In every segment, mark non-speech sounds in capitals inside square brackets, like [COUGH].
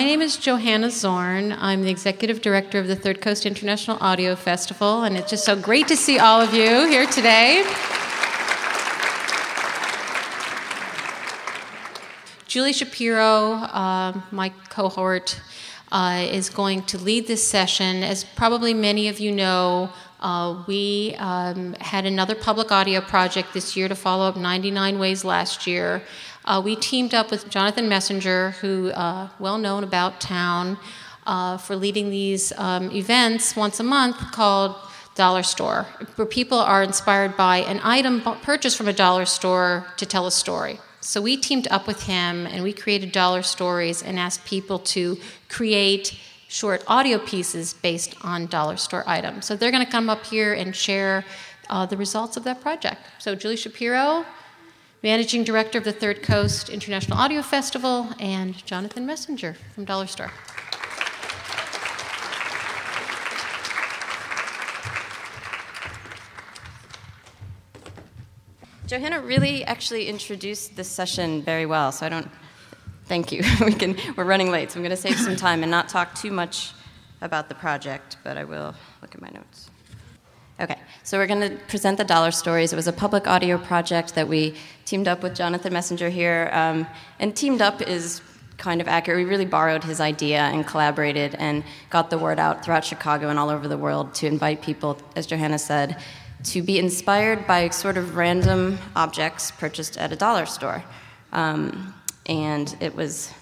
my name is Johanna Zorn. I'm the executive director of the Third Coast International Audio Festival, and it's just so great to see all of you here today. Julie Shapiro, uh, my cohort, uh, is going to lead this session. As probably many of you know, uh, we um, had another public audio project this year to follow up 99 Ways last year. Uh, we teamed up with Jonathan Messenger, who uh, well known about town, uh, for leading these um, events once a month called Dollar Store, where people are inspired by an item purchased from a dollar store to tell a story. So we teamed up with him and we created Dollar Storeys and asked people to create short audio pieces based on dollar store items. So they're going to come up here and share uh, the results of that project. So Julie Shapiro, Managing Director of the Third Coast International Audio Festival, and Jonathan Messenger from Dollar Store. Johanna really actually introduced this session very well, so I don't Thank you. [LAUGHS] we can, we're running late, so I'm going to save some time and not talk too much about the project, but I will look at my notes. Okay, so we're going to present the Dollar Storeys. It was a public audio project that we teamed up with Jonathan Messenger here. Um, and teamed up is kind of accurate. We really borrowed his idea and collaborated and got the word out throughout Chicago and all over the world to invite people, as Johanna said, to be inspired by sort of random objects purchased at a dollar store. Um, and it was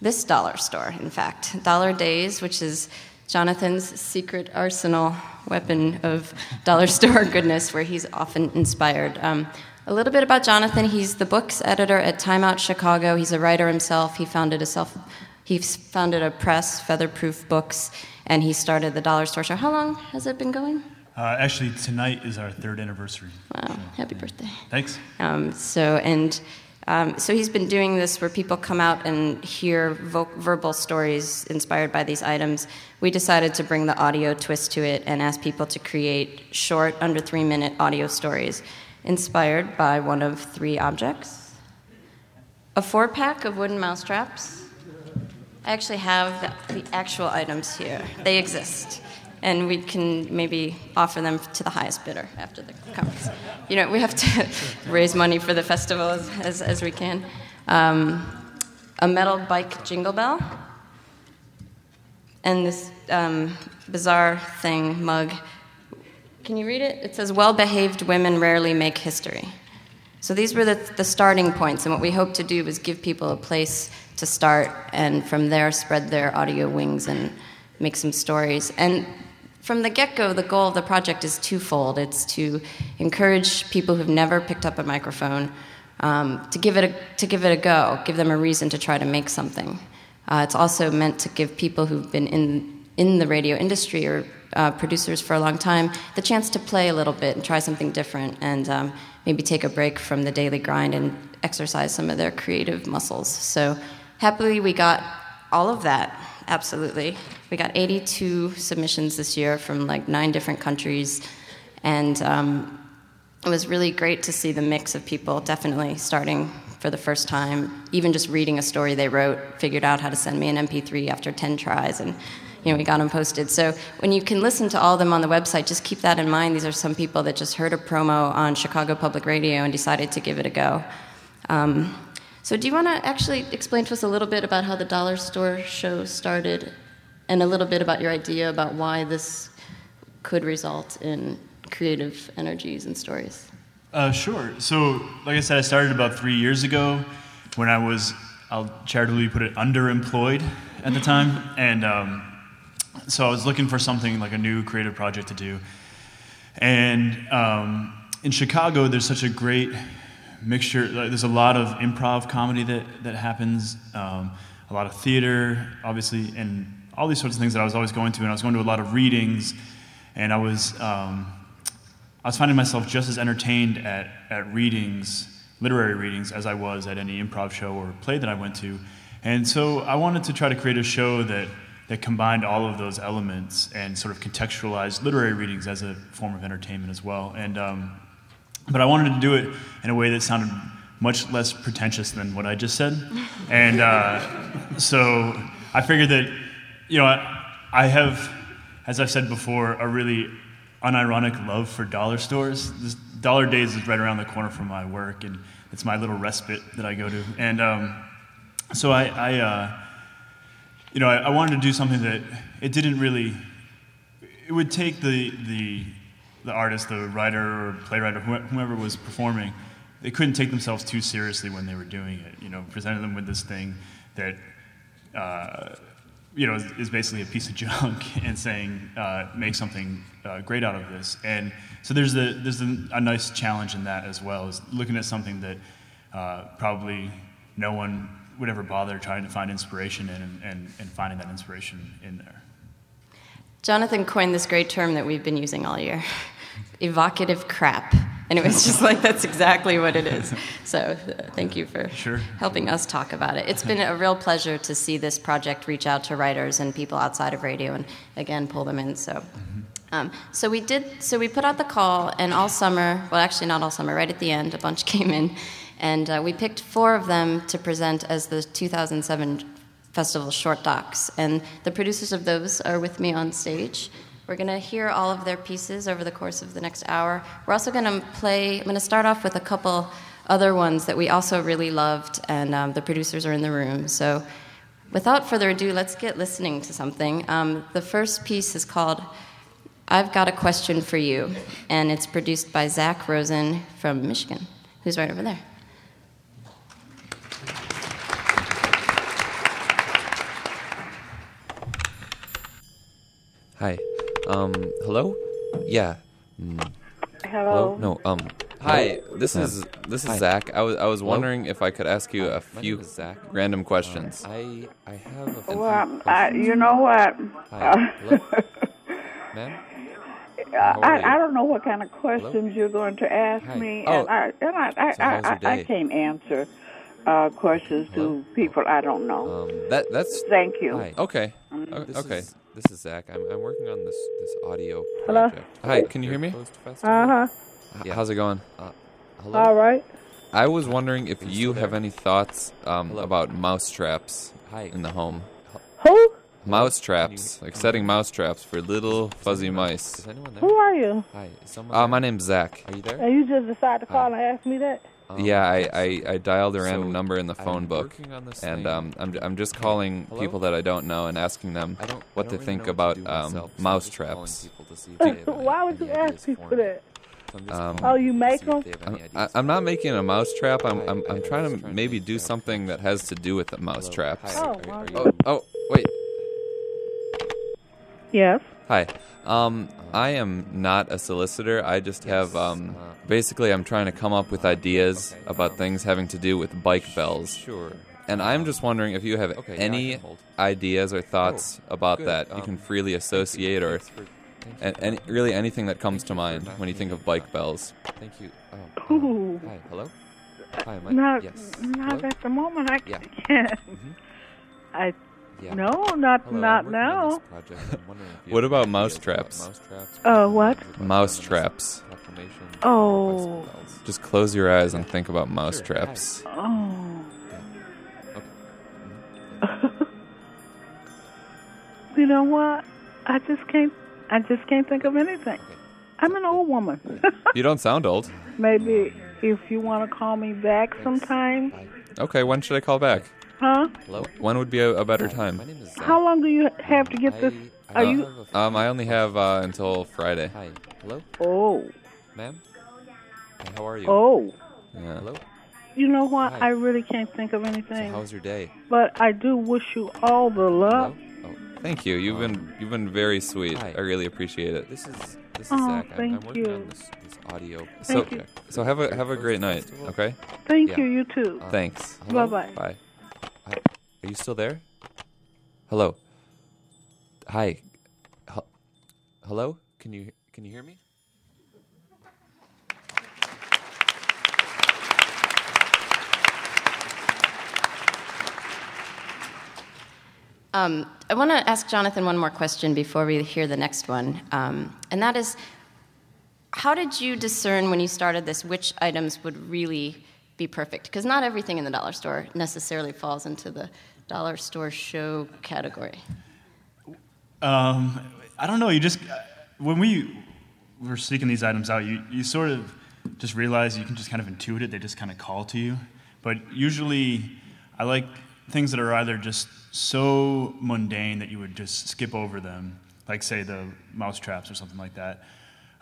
this dollar store, in fact, Dollar Days, which is Jonathan's secret arsenal weapon of dollar store [LAUGHS] goodness, where he's often inspired. Um, a little bit about Jonathan. He's the books editor at Time Out Chicago. He's a writer himself. He founded a self. He founded a press, Featherproof Books, and he started the Dollar Store Show. How long has it been going? Uh, actually, tonight is our third anniversary. Wow! So, happy birthday. Thanks. Um, so, and um, so he's been doing this where people come out and hear vo- verbal stories inspired by these items. We decided to bring the audio twist to it and ask people to create short, under three minute audio stories inspired by one of three objects a four pack of wooden mousetraps. I actually have the, the actual items here, they exist and we can maybe offer them to the highest bidder after the conference. You know, we have to [LAUGHS] raise money for the festival as, as, as we can. Um, a metal bike jingle bell, and this um, bizarre thing, mug. Can you read it? It says, Well behaved women rarely make history. So these were the, the starting points, and what we hope to do is give people a place to start, and from there spread their audio wings and make some stories. And from the get go, the goal of the project is twofold it's to encourage people who've never picked up a microphone um, to, give it a, to give it a go, give them a reason to try to make something. Uh, it's also meant to give people who've been in, in the radio industry or uh, producers for a long time the chance to play a little bit and try something different and um, maybe take a break from the daily grind and exercise some of their creative muscles. So, happily, we got all of that absolutely. We got 82 submissions this year from like nine different countries, and um, it was really great to see the mix of people definitely starting for the first time, even just reading a story they wrote, figured out how to send me an MP3 after 10 tries, and you know, we got them posted. So when you can listen to all of them on the website, just keep that in mind. These are some people that just heard a promo on Chicago Public Radio and decided to give it a go. Um, so, do you want to actually explain to us a little bit about how the Dollar Store show started and a little bit about your idea about why this could result in creative energies and stories? Uh, sure. So, like I said, I started about three years ago when I was, I'll charitably put it, underemployed at the [LAUGHS] time. And um, so I was looking for something like a new creative project to do. And um, in Chicago, there's such a great mixture. Like, there's a lot of improv comedy that that happens, um, a lot of theater, obviously, and all these sorts of things that I was always going to. And I was going to a lot of readings, and I was um, I was finding myself just as entertained at at readings, literary readings, as I was at any improv show or play that I went to. And so I wanted to try to create a show that that combined all of those elements and sort of contextualized literary readings as a form of entertainment as well. And um, but I wanted to do it in a way that sounded much less pretentious than what I just said. And uh, so I figured that, you know, I, I have, as I've said before, a really unironic love for dollar stores. This Dollar Days is right around the corner from my work, and it's my little respite that I go to. And um, so I, I uh, you know, I, I, wanted to do something that it didn't really. It would take the the the artist, the writer or playwright or whoever was performing. They couldn't take themselves too seriously when they were doing it. You know, presented them with this thing that. Uh, you know, is, basically a piece of junk [LAUGHS] and saying, uh, make something uh, great out of this. And so there's, a, there's a, a, nice challenge in that as well, is looking at something that uh, probably no one would ever bother trying to find inspiration in and, and, and finding that inspiration in there. Jonathan coined this great term that we've been using all year [LAUGHS] evocative crap. And it was just like, that's exactly what it is. [LAUGHS] So uh, thank you for sure. helping us talk about it. It's been a real pleasure to see this project reach out to writers and people outside of radio and, again, pull them in. So. Mm-hmm. Um, so we did. So we put out the call, and all summer, well, actually not all summer. Right at the end, a bunch [LAUGHS] came in, and uh, we picked four of them to present as the 2007 festival short docs. And the producers of those are with me on stage. We're going to hear all of their pieces over the course of the next hour. We're also going to play, I'm going to start off with a couple other ones that we also really loved, and um, the producers are in the room. So without further ado, let's get listening to something. Um, the first piece is called I've Got a Question for You, and it's produced by Zach Rosen from Michigan, who's right over there. Hi. Um, hello? Yeah. Mm. Hello. hello. No. Um. Hi. This is this is hi. Zach. I was I was hello? wondering if I could ask you a few Zach. random questions. Uh, I I have a. Well, I, you know what? Hi. Hello. [LAUGHS] Ma'am. I, I don't know what kind of questions Hello? you're going to ask Hi. me, oh. and I and I I, so I, I, I, can't answer uh, questions Hello? to people I don't know. Um, that that's. Thank you. Hi. Okay. Mm-hmm. Okay. Is, this is Zach. I'm, I'm working on this this audio project. Hello? Hi, can you hear me? Uh huh. Yeah. How's it going? Uh, hello. All right. I was wondering if you have any thoughts um, about mouse traps Hi. in the home. Who? Mouse traps, like setting mouse traps for little fuzzy mice. Who are you? Hi, is someone. uh, my name's Zach. Are you there? And you just decided to call and ask me that? Um, yeah, I, I, I, dialed a random so number in the phone book, and um, I'm, I'm just calling Hello? people that I don't know and asking them what to think about um, mouse traps. [LAUGHS] Why would you ask people that? Um, oh, you make them? I'm, I'm, not making a mouse trap. I'm, I'm, I'm trying to maybe do something that has to do with the mouse traps. Oh, oh, oh, wait. Yes. Hi. Um, I am not a solicitor. I just have um, basically I'm trying to come up with ideas about things having to do with bike bells. Sure. And I'm just wondering if you have okay, any ideas or thoughts oh, about good. that. Um, you can freely associate or and, and, really anything that comes to mind when you think of bike bells. Thank you. Oh, Ooh. Hi. Hello. Hi. Am I, not yes. not Hello? at the moment. I yeah. can't. Mm-hmm. I yeah. No, not Hello, not now. [LAUGHS] what about mouse traps? Uh, what? Mouse traps. Oh. Just close your eyes and think about mouse traps. Oh. you know what? I just can't. I just can't think of anything. I'm an old woman. [LAUGHS] you don't sound old. Maybe if you want to call me back sometime. Okay, when should I call back? Huh? Hello? When would be a, a better time? My name is How long do you have to get this? Are you? Um, I only have uh, until Friday. Hi. Hello? Oh. Ma'am? How are you? Oh. Yeah. Hello? You know what? Hi. I really can't think of anything. So how's your day? But I do wish you all the luck. Oh. Thank you. You've um, been you've been very sweet. Hi. I really appreciate it. This is this is oh, Zach. Thank I'm, I'm working you. on this, this audio. So thank you. so have a have a great night. Okay. Thank yeah. you. You too. Uh, Thanks. Bye bye. Bye. Are you still there? Hello. Hi. H- hello? Can you can you hear me? Um, I want to ask Jonathan one more question before we hear the next one, um, and that is, how did you discern when you started this which items would really be perfect? Because not everything in the dollar store necessarily falls into the dollar store show category? Um, I don't know. You just when we were seeking these items out, you, you sort of just realize you can just kind of intuit it. They just kind of call to you. But usually, I like things that are either just so mundane that you would just skip over them, like say the mouse traps or something like that,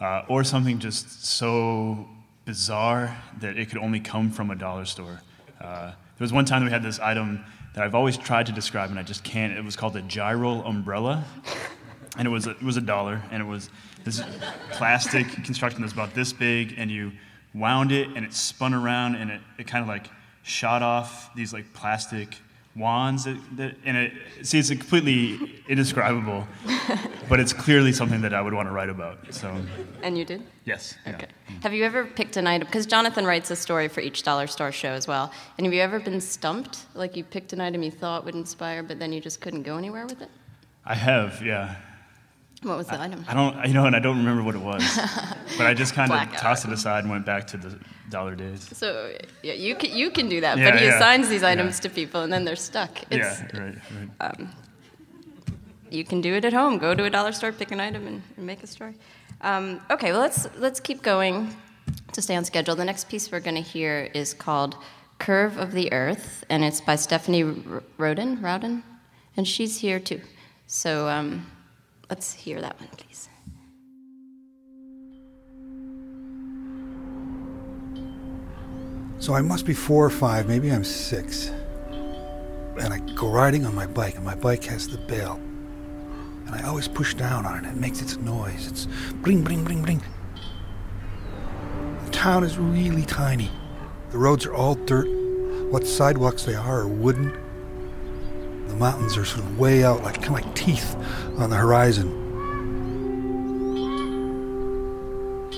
uh, or something just so bizarre that it could only come from a dollar store. Uh, there was one time that we had this item that I've always tried to describe and I just can't. It was called a gyral umbrella, and it was a, it was a dollar, and it was this plastic construction that's about this big, and you wound it, and it spun around, and it, it kind of like shot off these like plastic wands that, that and it see it's completely indescribable [LAUGHS] but it's clearly something that i would want to write about so. And you did? Yes okay. Yeah. have you ever picked an item because jonathan writes a story for each dollar store show as well and have you ever been stumped? Like you picked an item you thought would inspire but then you just couldn't go anywhere with it? I have yeah what was the I, item? I don't, you know, and I don't remember what it was, [LAUGHS] but I just kind of tossed it aside and went back to the dollar days. So yeah, you can you can do that, yeah, but he yeah. assigns these items yeah. to people and then they're stuck. It's, yeah, right, right. Um, you can do it at home. Go to a dollar store, pick an item, and, and make a story. Um, okay, well let's let's keep going to stay on schedule. The next piece we're going to hear is called "Curve of the Earth," and it's by Stephanie Roden, Rowden, and she's here too. So. Um, Let's hear that one, please. So I must be four or five, maybe I'm six. And I go riding on my bike, and my bike has the bell. And I always push down on it, it makes its noise. It's bling, bling, bling, bling. The town is really tiny. The roads are all dirt. What sidewalks they are are wooden the mountains are sort of way out, like kind of like teeth on the horizon.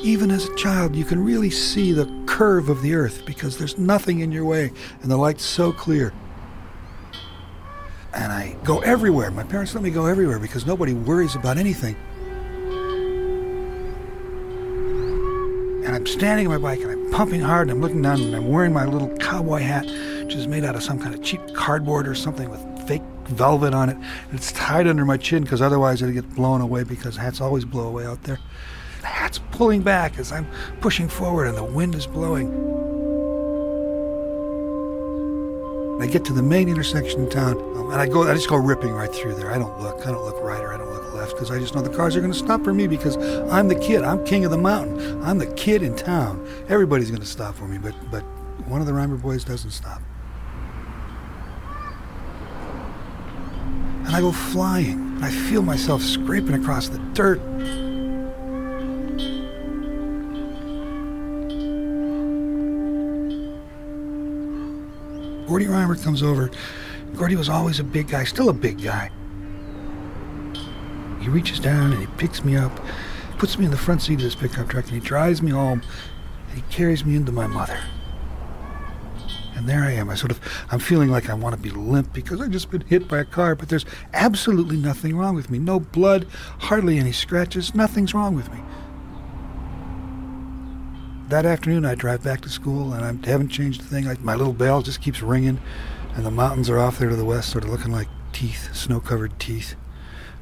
Even as a child, you can really see the curve of the earth because there's nothing in your way and the light's so clear. And I go everywhere. My parents let me go everywhere because nobody worries about anything. And I'm standing on my bike and I'm pumping hard and I'm looking down and I'm wearing my little cowboy hat, which is made out of some kind of cheap cardboard or something with velvet on it. And it's tied under my chin because otherwise it'd get blown away because hats always blow away out there. The hat's pulling back as I'm pushing forward and the wind is blowing. I get to the main intersection in town, um, and I go. I just go ripping right through there. I don't look. I don't look right or I don't look left because I just know the cars are going to stop for me because I'm the kid. I'm king of the mountain. I'm the kid in town. Everybody's going to stop for me, but but one of the Reimer boys doesn't stop. And I go flying, and I feel myself scraping across the dirt. Gordy Reimer comes over. Gordy was always a big guy, still a big guy. He reaches down and he picks me up, puts me in the front seat of this pickup truck, and he drives me home, and he carries me into my mother. And there I am. I sort of, I'm feeling like I want to be limp because I've just been hit by a car, but there's absolutely nothing wrong with me. No blood, hardly any scratches, nothing's wrong with me. That afternoon, I drive back to school, and I haven't changed a thing. I, my little bell just keeps ringing, and the mountains are off there to the west, sort of looking like teeth, snow covered teeth,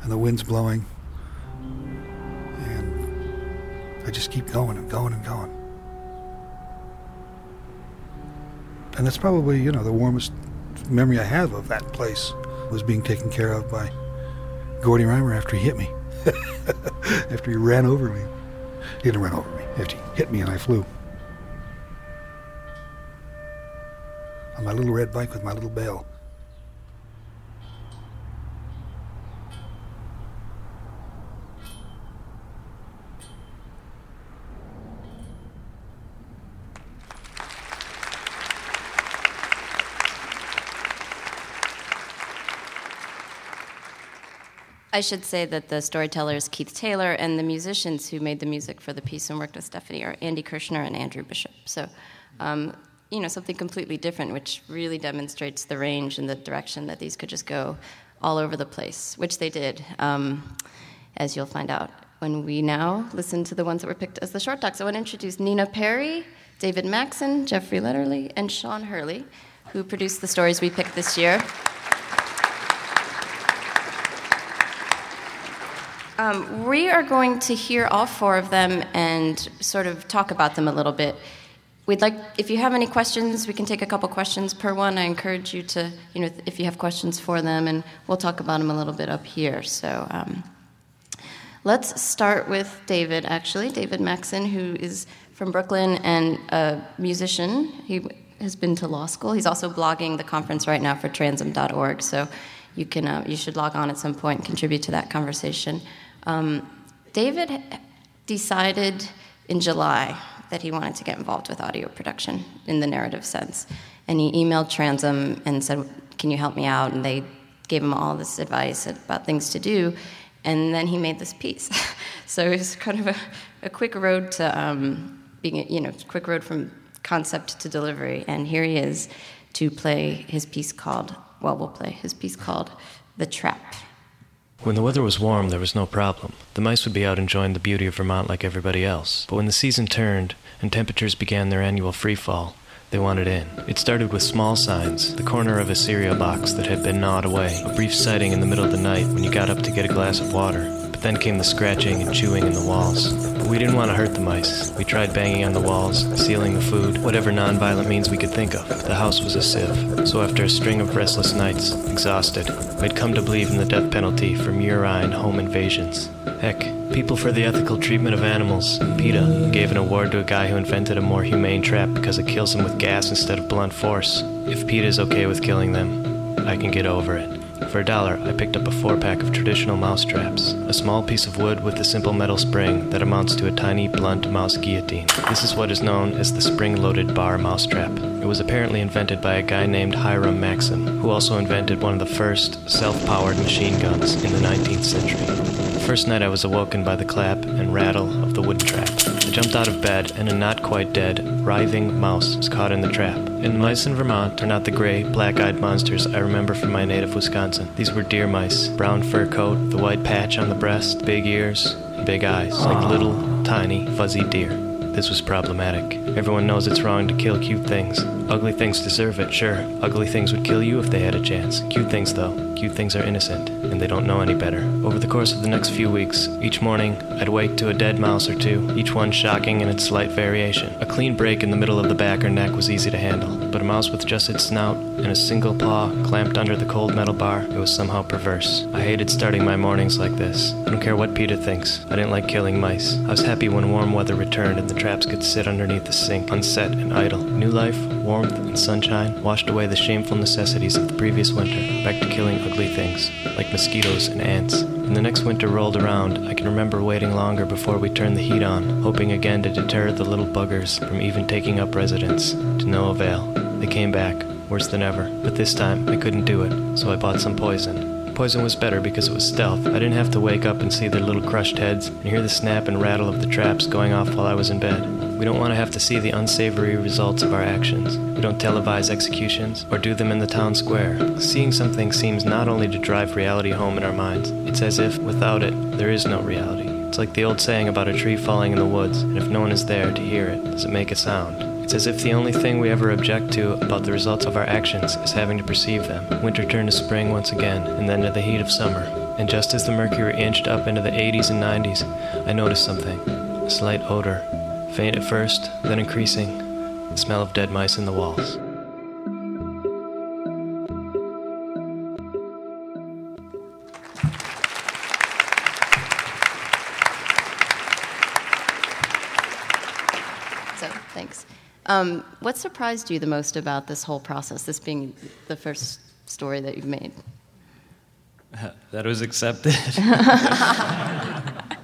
and the wind's blowing. And I just keep going and going and going. And that's probably, you know, the warmest memory I have of that place was being taken care of by Gordy Reimer after he hit me. [LAUGHS] after he ran over me. He didn't run over me. After he hit me and I flew. On my little red bike with my little bell. I should say that the storyteller is Keith Taylor, and the musicians who made the music for the piece and worked with Stephanie are Andy Kirschner and Andrew Bishop. So, um, you know, something completely different, which really demonstrates the range and the direction that these could just go all over the place, which they did, um, as you'll find out when we now listen to the ones that were picked as the short docs. I want to introduce Nina Perry, David Maxon, Jeffrey Letterly, and Sean Hurley, who produced the stories we picked this year. Um, we are going to hear all four of them and sort of talk about them a little bit. We'd like, if you have any questions, we can take a couple questions per one. I encourage you to, you know, if you have questions for them, and we'll talk about them a little bit up here. So um, let's start with David, actually, David Maxon, who is from Brooklyn and a musician. He has been to law school. He's also blogging the conference right now for transom.org. So you can uh, you should log on at some point and contribute to that conversation. Um, David decided in July that he wanted to get involved with audio production in the narrative sense, and he emailed Transom and said, "Can you help me out?" And they gave him all this advice about things to do, and then he made this piece. [LAUGHS] so it was kind of a, a quick road to um, being, you know, quick road from concept to delivery, and here he is to play his piece called well, we'll play his piece called The Trap. When the weather was warm, there was no problem. The mice would be out enjoying the beauty of Vermont like everybody else. But when the season turned and temperatures began their annual free fall, they wanted in. It started with small signs, the corner of a cereal box that had been gnawed away, a brief sighting in the middle of the night when you got up to get a glass of water, then came the scratching and chewing in the walls. But we didn't want to hurt the mice. We tried banging on the walls, sealing the food, whatever nonviolent means we could think of. The house was a sieve. So after a string of restless nights, exhausted, we'd come to believe in the death penalty for murine home invasions. Heck, People for the Ethical Treatment of Animals, PETA, gave an award to a guy who invented a more humane trap because it kills them with gas instead of blunt force. If PETA is okay with killing them, I can get over it. For a dollar, I picked up a four pack of traditional mouse traps, a small piece of wood with a simple metal spring that amounts to a tiny, blunt mouse guillotine. This is what is known as the spring loaded bar mousetrap. It was apparently invented by a guy named Hiram Maxim, who also invented one of the first self powered machine guns in the 19th century. The first night I was awoken by the clap and rattle of the wood trap. Jumped out of bed, and a not quite dead, writhing mouse was caught in the trap. And mice in Vermont are not the gray, black eyed monsters I remember from my native Wisconsin. These were deer mice brown fur coat, the white patch on the breast, big ears, big eyes, like little, tiny, fuzzy deer. This was problematic. Everyone knows it's wrong to kill cute things. Ugly things deserve it, sure. Ugly things would kill you if they had a chance. Cute things, though, cute things are innocent, and they don't know any better. Over the course of the next few weeks, each morning, I'd wake to a dead mouse or two, each one shocking in its slight variation. A clean break in the middle of the back or neck was easy to handle, but a mouse with just its snout and a single paw clamped under the cold metal bar, it was somehow perverse. I hated starting my mornings like this. I don't care what PETA thinks. I didn't like killing mice. I was happy when warm weather returned and the traps could sit underneath the sink, unset and idle. New life, warmth, and sunshine washed away the shameful necessities of the previous winter, back to killing ugly things, like mosquitoes and ants. When the next winter rolled around, I can remember waiting longer before we turned the heat on, hoping again to deter the little buggers from even taking up residence, to no avail. They came back, worse than ever, but this time I couldn't do it, so I bought some poison. Poison was better because it was stealth. I didn't have to wake up and see their little crushed heads and hear the snap and rattle of the traps going off while I was in bed. We don't want to have to see the unsavory results of our actions. We don't televise executions or do them in the town square. Seeing something seems not only to drive reality home in our minds, it's as if, without it, there is no reality. It's like the old saying about a tree falling in the woods, and if no one is there to hear it, does it make a sound? It's as if the only thing we ever object to about the results of our actions is having to perceive them. Winter turned to spring once again, and then to the heat of summer. And just as the mercury inched up into the 80s and 90s, I noticed something a slight odor. Faint at first, then increasing, the smell of dead mice in the walls. So, thanks. Um, what surprised you the most about this whole process, this being the first story that you've made? [LAUGHS] that was accepted. [LAUGHS]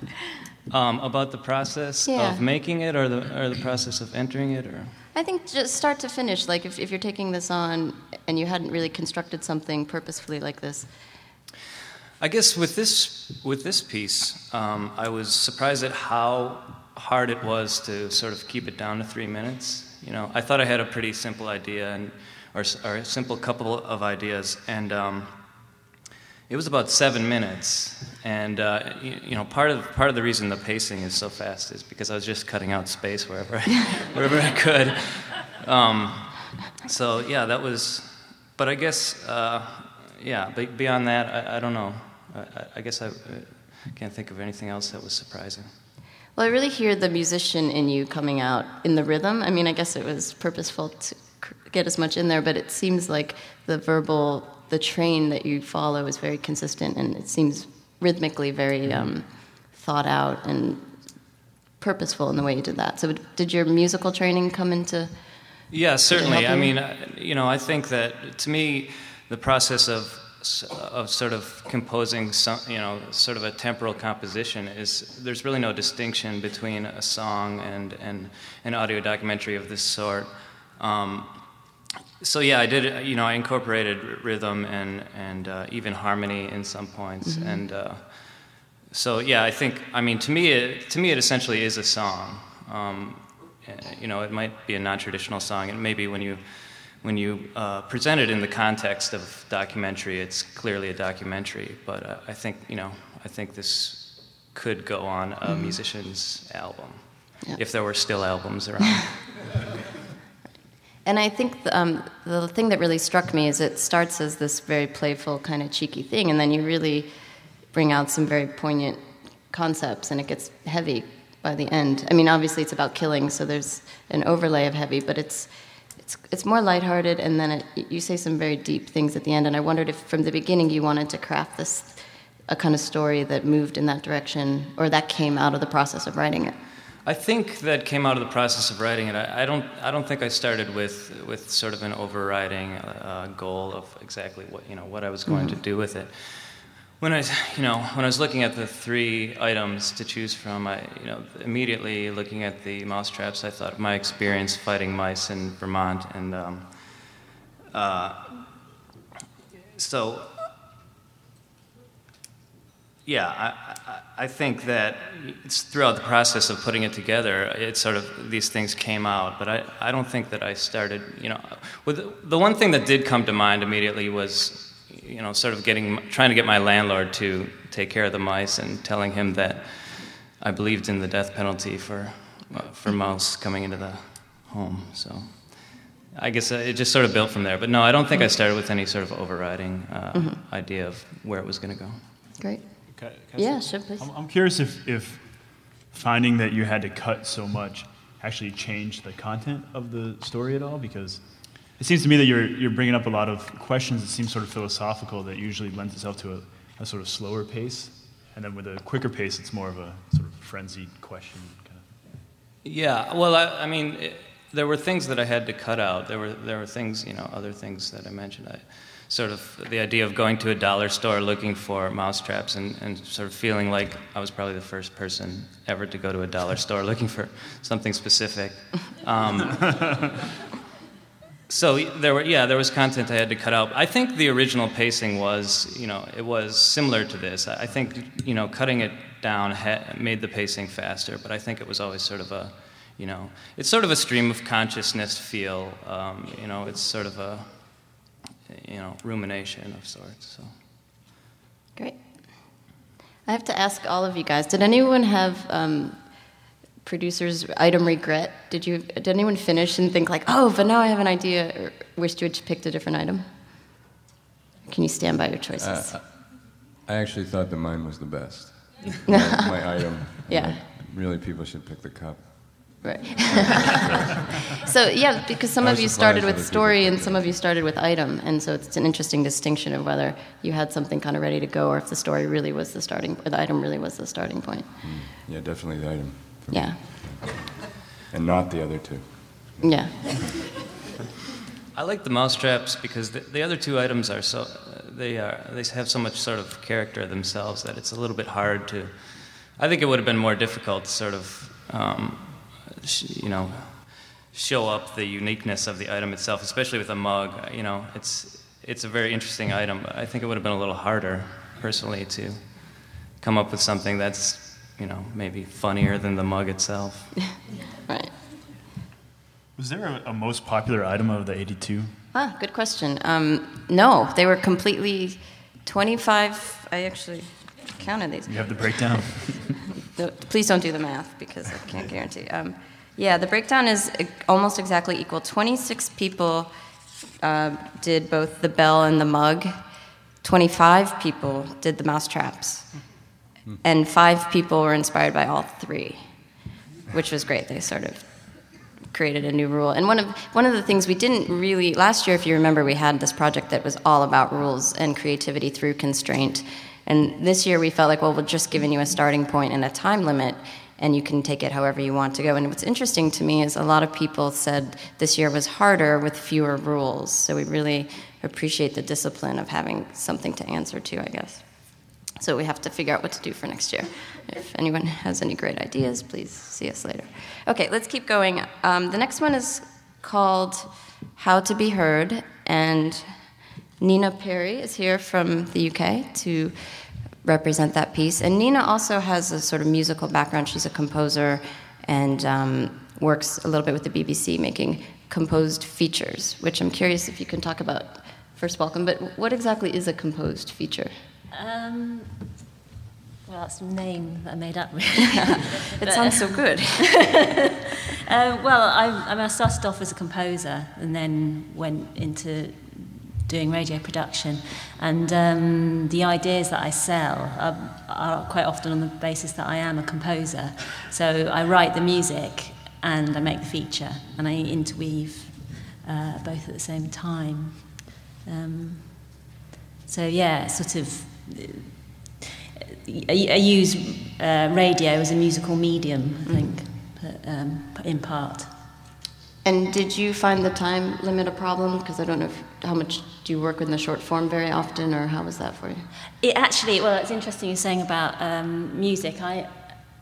um, about the process Yeah. of making it, or the or the process of entering it, or I think just start to finish, like if, if you're taking this on and you hadn't really constructed something purposefully like this. I guess with this with this piece, um, I was surprised at how hard it was to sort of keep it down to three minutes. You know, I thought I had a pretty simple idea and or, or a simple couple of ideas, and um, it was about seven minutes. And uh, you, you know, part of part of the reason the pacing is so fast is because I was just cutting out space wherever I, [LAUGHS] wherever I could. Um, so yeah, that was. But I guess, uh, yeah. But beyond that, I, I don't know. I, I- I guess I, can't think of anything else that was surprising. Well, I really hear the musician in you coming out in the rhythm. I mean, I guess it was purposeful to get as much in there, but it seems like the verbal, the train that you follow is very consistent, and it seems rhythmically very um, thought out and purposeful in the way you did that. So, did your musical training come into? Yeah, certainly. I mean, you know, I think that to me, the process of of sort of composing some, you know, sort of a temporal composition is there's really no distinction between a song and, and an audio documentary of this sort. Um, so yeah, I did. You know, I incorporated rhythm and and uh, even harmony in some points, mm-hmm. and uh, so yeah, I think. I mean, to me, it, to me, it essentially is a song. Um, you know, it might be a non-traditional song, and maybe when you when you uh, present it in the context of documentary, it's clearly a documentary. But uh, I think you know, I think this could go on a mm-hmm. musician's album yeah. if there were still albums around. [LAUGHS] and I think the, um, the thing that really struck me is it starts as this very playful, kind of cheeky thing, and then you really bring out some very poignant concepts, and it gets heavy by the end. I mean, obviously it's about killing, so there's an overlay of heavy, but it's it's, it's more lighthearted, and then it, you say some very deep things at the end. And I wondered if from the beginning you wanted to craft this a kind of story that moved in that direction, or that came out of the process of writing it. I think that came out of the process of writing it. I, I don't. I don't think I started with with sort of an overriding uh, goal of exactly what you know what I was going mm-hmm. to do with it when I, you know, when I was looking at the three items to choose from, I, you know, immediately looking at the mouse traps, I thought of my experience fighting mice in Vermont, and um, uh, so, yeah, I, I, think that it's throughout the process of putting it together, it sort of these things came out, but I, I don't think that I started, you know, with the one thing that did come to mind immediately was you know, sort of getting, trying to get my landlord to take care of the mice and telling him that I believed in the death penalty for, uh, for mouse coming into the home. So I guess uh, it just sort of built from there. But no, I don't think I started with any sort of overriding uh, mm-hmm. idea of where it was going to go. Great. Can, can yeah, sure, please. I'm, I'm curious if, if finding that you had to cut so much actually changed the content of the story at all because it seems to me that you're, you're bringing up a lot of questions that seem sort of philosophical that usually lends itself to a, a sort of slower pace. And then with a quicker pace, it's more of a sort of frenzied question. Kind of. Yeah, well, I, I mean, it, there were things that I had to cut out. There were, there were things, you know, other things that I mentioned. I, sort of the idea of going to a dollar store looking for mousetraps and, and sort of feeling like I was probably the first person ever to go to a dollar store [LAUGHS] looking for something specific. Um, [LAUGHS] so there were yeah there was content I had to cut out. I think the original pacing was you know it was similar to this. I think you know cutting it down ha- made the pacing faster, but I think it was always sort of a you know it's sort of a stream of consciousness feel. Um, you know it's sort of a you know rumination of sorts. So great. I have to ask all of you guys. Did anyone have um, producer's item regret? Did you did anyone finish and think like, oh, but now I have an idea, or wished you had picked a different item? Can you stand by your choices? Uh, I actually thought that mine was the best. [LAUGHS] my, my, item. Yeah. Really, people should pick the cup. Right. [LAUGHS] so yeah, because some of you started with story and some of you started with item, and so it's an interesting distinction of whether you had something kind of ready to go or if the story really was the starting, or the item really was the starting point. Mm, yeah, definitely the item. Yeah. And not the other two. Yeah. I like the mousetraps because the, the other two items are so they are they have so much sort of character themselves that it's a little bit hard to. I think it would have been more difficult to sort of um, sh- you know show up the uniqueness of the item itself, especially with a mug. You know, it's it's a very interesting item. I think it would have been a little harder, personally, to come up with something that's you know, maybe funnier than the mug itself. [LAUGHS] right. Was there a, a, most popular item of the 82? Ah, good question. Um, no, they were completely 25. I actually counted these. You have the breakdown? [LAUGHS] no, please don't do the math because I can't guarantee. Um, yeah, the breakdown is almost exactly equal. 26 people uh, did both the bell and the mug. 25 people did the mouse traps and five people were inspired by all three, which was great. They sort of created a new rule. And one of one of the things we didn't really last year, if you remember, we had this project that was all about rules and creativity through constraint. And this year we felt like, well, we're just giving you a starting point and a time limit, and you can take it however you want to go. And what's interesting to me is a lot of people said this year was harder with fewer rules. So we really appreciate the discipline of having something to answer to, I guess. So we have to figure out what to do for next year. If anyone has any great ideas, please see us later. Okay, let's keep going. Um, the next one is called How to Be Heard, and Nina Perry is here from the UK to represent that piece. And Nina also has a sort of musical background. She's a composer and um, works a little bit with the BBC making composed features, which I'm curious if you can talk about. First, welcome, but what exactly is a composed feature? Um, well, that's a name that I made up. [LAUGHS] [LAUGHS] it sounds so good. [LAUGHS] uh, well, I, I, mean, I started off as a composer and then went into doing radio production. And um, the ideas that I sell are, are, quite often on the basis that I am a composer. So I write the music and I make the feature, and I interweave uh, both at the same time. Um, so yeah, sort of. I, I use uh, radio as a musical medium, I think, but, um, in part. And did you find the time limit a problem? Because I don't know if, how much do you work in the short form very often, or how was that for you? It actually, well, it's interesting you're saying about um, music. I,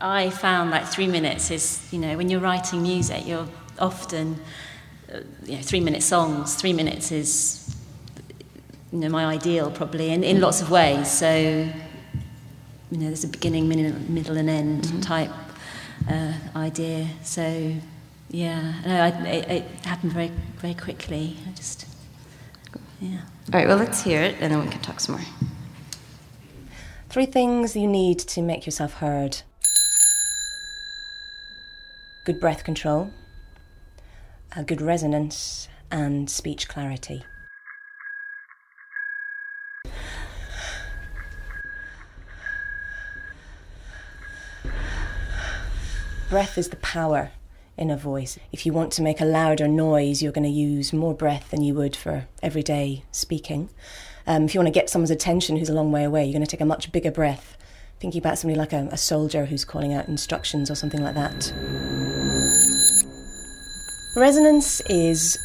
I found like three minutes is, you know, when you're writing music, you're often, uh, you know, three minute songs. Three minutes is, you know, my ideal probably in, in lots of ways. So, you know, there's a beginning, middle, and end mm-hmm. type uh, idea. So, yeah, no, I, it, it happened very, very quickly. I just, yeah. All right, well, let's hear it and then we can talk some more. Three things you need to make yourself heard good breath control, a good resonance, and speech clarity. Breath is the power in a voice. If you want to make a louder noise, you're going to use more breath than you would for everyday speaking. Um, if you want to get someone's attention who's a long way away, you're going to take a much bigger breath. Thinking about somebody like a, a soldier who's calling out instructions or something like that. Resonance is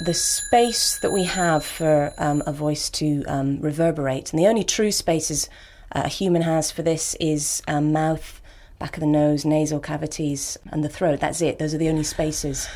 the space that we have for um, a voice to um, reverberate. And the only true spaces uh, a human has for this is um, mouth, back of the nose, nasal cavities, and the throat. That's it. Those are the only spaces.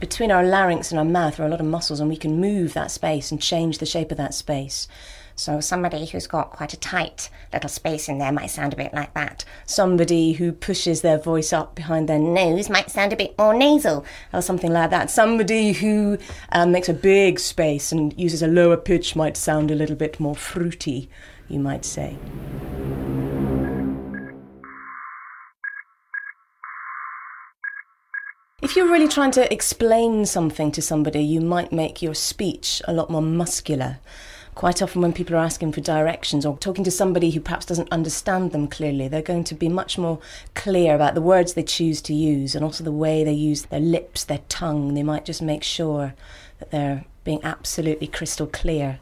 Between our larynx and our mouth are a lot of muscles, and we can move that space and change the shape of that space. So, somebody who's got quite a tight little space in there might sound a bit like that. Somebody who pushes their voice up behind their nose might sound a bit more nasal, or something like that. Somebody who um, makes a big space and uses a lower pitch might sound a little bit more fruity, you might say. If you're really trying to explain something to somebody, you might make your speech a lot more muscular. Quite often, when people are asking for directions or talking to somebody who perhaps doesn't understand them clearly, they're going to be much more clear about the words they choose to use and also the way they use their lips, their tongue. They might just make sure that they're being absolutely crystal clear.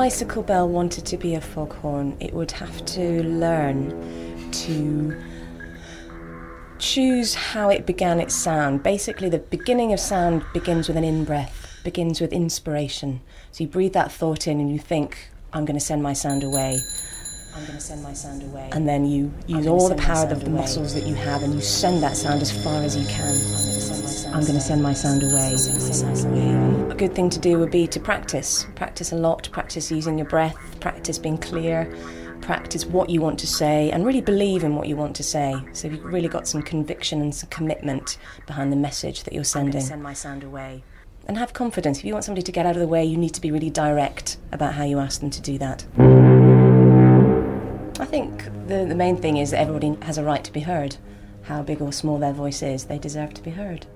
Bicycle bell wanted to be a foghorn, it would have to learn to choose how it began its sound. Basically, the beginning of sound begins with an in breath, begins with inspiration. So you breathe that thought in and you think, I'm going to send my sound away. I'm going to send my sound away. And then you use all the power of the away. muscles that you have and you send that sound as far as you can. I'm going to send my sound away. A good thing to do would be to practice. Practice a lot, practice using your breath, practice being clear, practice what you want to say, and really believe in what you want to say. So you've really got some conviction and some commitment behind the message that you're sending. send my sound away. And have confidence. If you want somebody to get out of the way, you need to be really direct about how you ask them to do that. I think the, the main thing is that everybody has a right to be heard. How big or small their voice is, they deserve to be heard.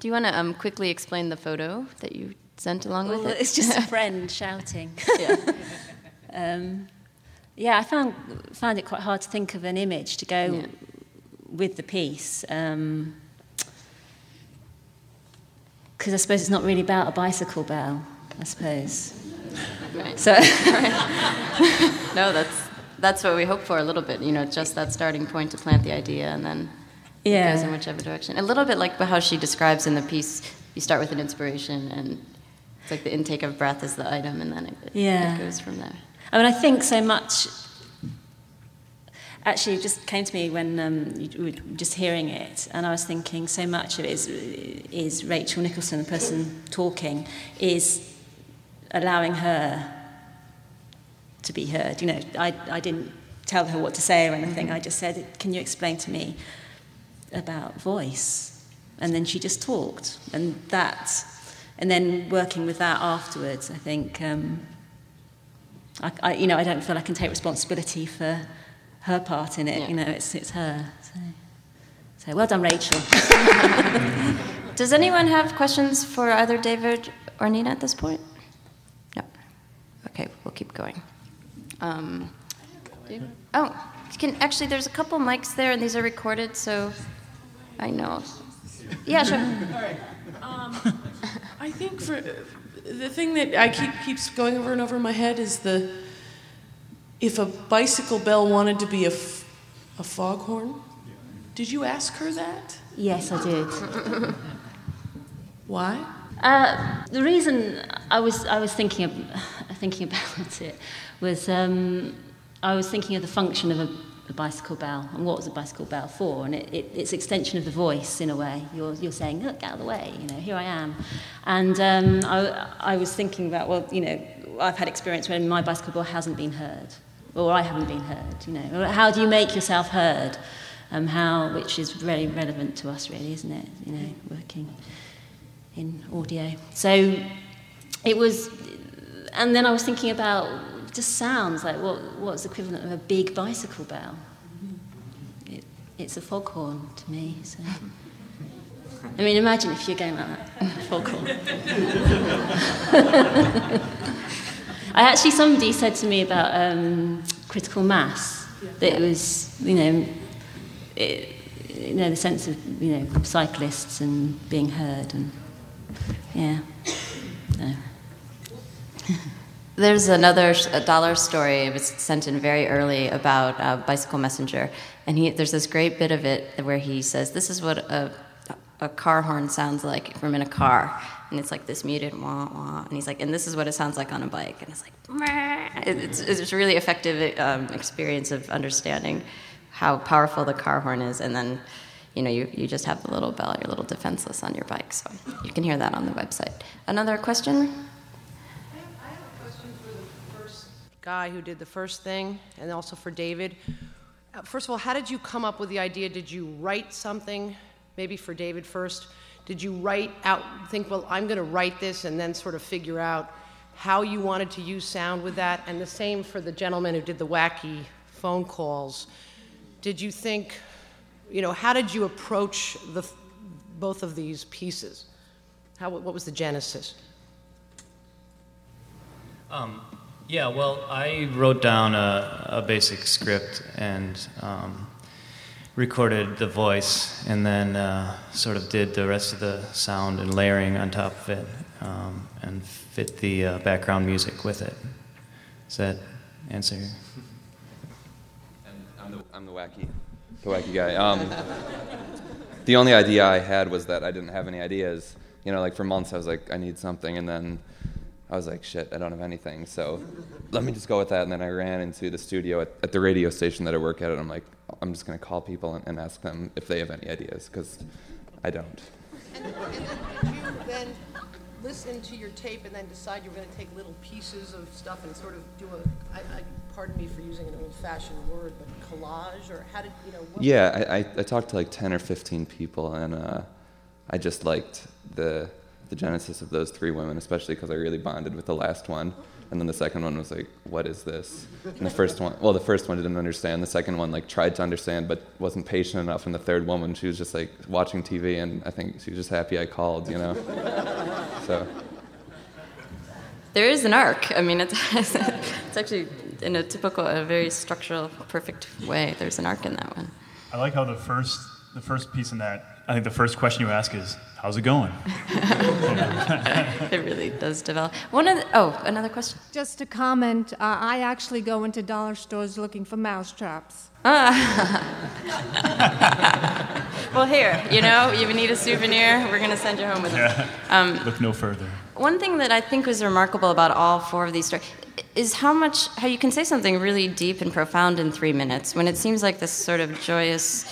Do you want to um, quickly explain the photo that you sent along well, with it? It's just a [LAUGHS] friend shouting. [LAUGHS] yeah. Um, yeah, I found found it quite hard to think of an image to go yeah. with the piece. Um, because I suppose it's not really about a bicycle bell, I suppose. Right. So, [LAUGHS] no, that's that's what we hope for a little bit. You know, just that starting point to plant the idea, and then yeah. it goes in whichever direction. A little bit like how she describes in the piece. You start with an inspiration, and it's like the intake of breath is the item, and then it, yeah. it goes from there. I mean, I think so much. Actually, it just came to me when um, you were just hearing it, and I was thinking so much of it is, is Rachel Nicholson, the person talking, is allowing her to be heard. You know, I, I didn't tell her what to say or anything. I just said, Can you explain to me about voice? And then she just talked. And that, and then working with that afterwards, I think, um, I, I, you know, I don't feel I can take responsibility for her part in it. Yeah. You know, it's, it's her. So, so well done, Rachel. [LAUGHS] Does anyone have questions for either David or Nina at this point? No. Okay, we'll keep going. Um, oh, can actually, there's a couple mics there, and these are recorded, so I know. Yeah, sure. All right. Um, I think for the thing that I keep keeps going over and over in my head is the if a bicycle bell wanted to be a, f- a foghorn. Did you ask her that? Yes, I did. Why? Uh, the reason I was I was thinking of, thinking about it was um, I was thinking of the function of a, a, bicycle bell and what was a bicycle bell for, and it, it, it's extension of the voice in a way. You're, you're saying, look, out of the way, you know, here I am. And um, I, I was thinking about, well, you know, I've had experience when my bicycle bell hasn't been heard, or I haven't been heard, you know. How do you make yourself heard? Um, how, which is very relevant to us, really, isn't it? You know, working in audio. So it was, and then I was thinking about just sounds like what, what's the equivalent of a big bicycle bell? It, it's a foghorn to me. So. I mean, imagine if you're going like that, foghorn. [LAUGHS] I actually, somebody said to me about um, critical mass, that it was, you know, it, you know, the sense of, you know, cyclists and being heard and, yeah. So. [LAUGHS] There's another dollar story. It was sent in very early about a bicycle messenger, and he, there's this great bit of it where he says, "This is what a, a car horn sounds like from in a car," and it's like this muted wah wah, and he's like, "And this is what it sounds like on a bike," and it's like, it's a really effective um, experience of understanding how powerful the car horn is, and then you know, you, you just have the little bell, you're a little defenseless on your bike. So you can hear that on the website. Another question? Guy who did the first thing, and also for David. Uh, first of all, how did you come up with the idea? Did you write something, maybe for David first? Did you write out, think, well, I'm going to write this, and then sort of figure out how you wanted to use sound with that? And the same for the gentleman who did the wacky phone calls. Did you think, you know, how did you approach the, both of these pieces? How, what was the genesis? Um, yeah, well, I wrote down a, a basic script and um, recorded the voice, and then uh, sort of did the rest of the sound and layering on top of it, um, and fit the uh, background music with it. Does that answer? I'm the, I'm the wacky, the wacky guy. Um, the only idea I had was that I didn't have any ideas. You know, like for months I was like, I need something, and then I was like, shit, I don't have anything. So let me just go with that. And then I ran into the studio at, at the radio station that I work at, and I'm like, I'm just going to call people and, and, ask them if they have any ideas, because I don't. And, and then you then listen to your tape and then decide you're going to take little pieces of stuff and sort of do a, I, I, pardon me for using an old-fashioned word, but collage, or how did, you know? yeah, I, I, I, talked to like 10 or 15 people, and uh, I just liked the the genesis of those three women, especially because I really bonded with the last one. And then the second one was like, what is this? And the first one, well, the first one didn't understand. The second one like tried to understand, but wasn't patient enough. And the third woman, she was just like watching TV, and I think she was just happy I called, you know. [LAUGHS] so There is an arc. I mean, it's, [LAUGHS] it's actually in a typical, a very structural, perfect way. There's an arc in that one. I like how the first the first piece in that. I think the first question you ask is, "How's it going?" [LAUGHS] it really does develop. One of the, oh, another question. Just to comment, uh, I actually go into dollar stores looking for mousetraps. [LAUGHS] well, here, you know, you need a souvenir. We're going to send you home with it. Um, Look no further. One thing that I think was remarkable about all four of these stories is how much how you can say something really deep and profound in three minutes when it seems like this sort of joyous,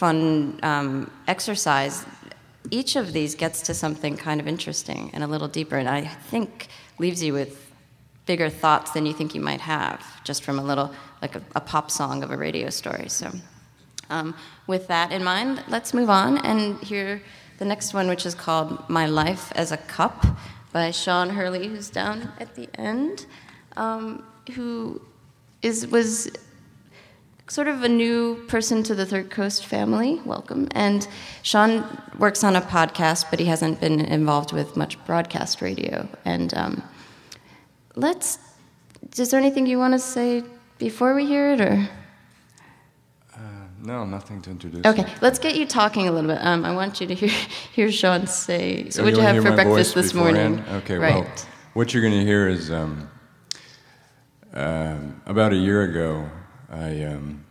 fun um, exercise. Each of these gets to something kind of interesting and a little deeper, and I think leaves you with bigger thoughts than you think you might have just from a little like a, a pop song of a radio story. So, um, with that in mind, let's move on and hear the next one, which is called "My Life as a Cup" by Sean Hurley, who's down at the end, um, who is was sort of a new person to the Third Coast family. Welcome. And Sean works on a podcast, but he hasn't been involved with much broadcast radio. And um, let's. Is there anything you want to say before we hear it, or? No, nothing to introduce. Okay, let's get you talking a little bit. Um, I want you to hear, hear Sean say. So, Oh, what'd you have for breakfast this morning? Okay, right. well, what you're going to hear is um, um about a year ago, I, um,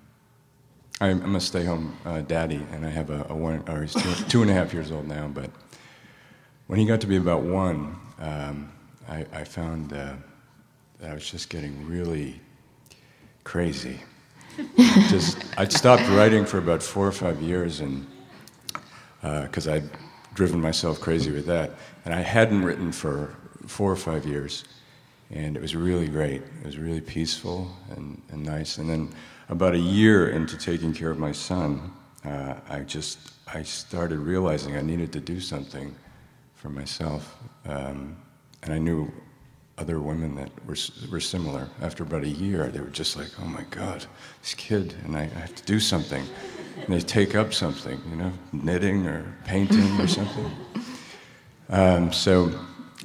I'm, a stay home uh, daddy, and I have a, a one, or he's two, two and a half years old now, but when he got to be about one, um, I, I found uh, that I was just getting really crazy. [LAUGHS] just, I'd stopped writing for about four or five years, and because I'd driven myself crazy with that. And I hadn't written for four or five years, and it was really great. It was really peaceful and, and nice. And then about a year into taking care of my son, uh, I just I started realizing I needed to do something for myself, um, and I knew other women that were were similar. After about a year, they were just like, "Oh my God, this kid," and I, I have to do something. And they take up something, you know, knitting or painting or something. [LAUGHS] Um, so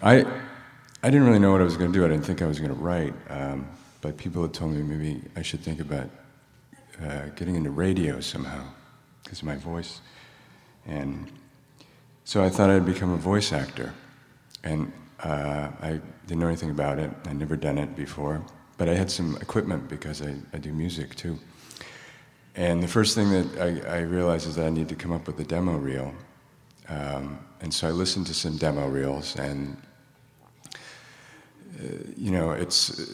I I didn't really know what I was going to do. I didn't think I was going to write, um, but people had told me maybe I should think about uh, getting into radio somehow because of my voice, and so I thought I'd become a voice actor, and uh, I didn't know anything about it. I'd never done it before, but I had some equipment because I, I do music too. And the first thing that I, I realized is that I need to come up with a demo reel. Um, and so I listened to some demo reels, and you know, it's uh,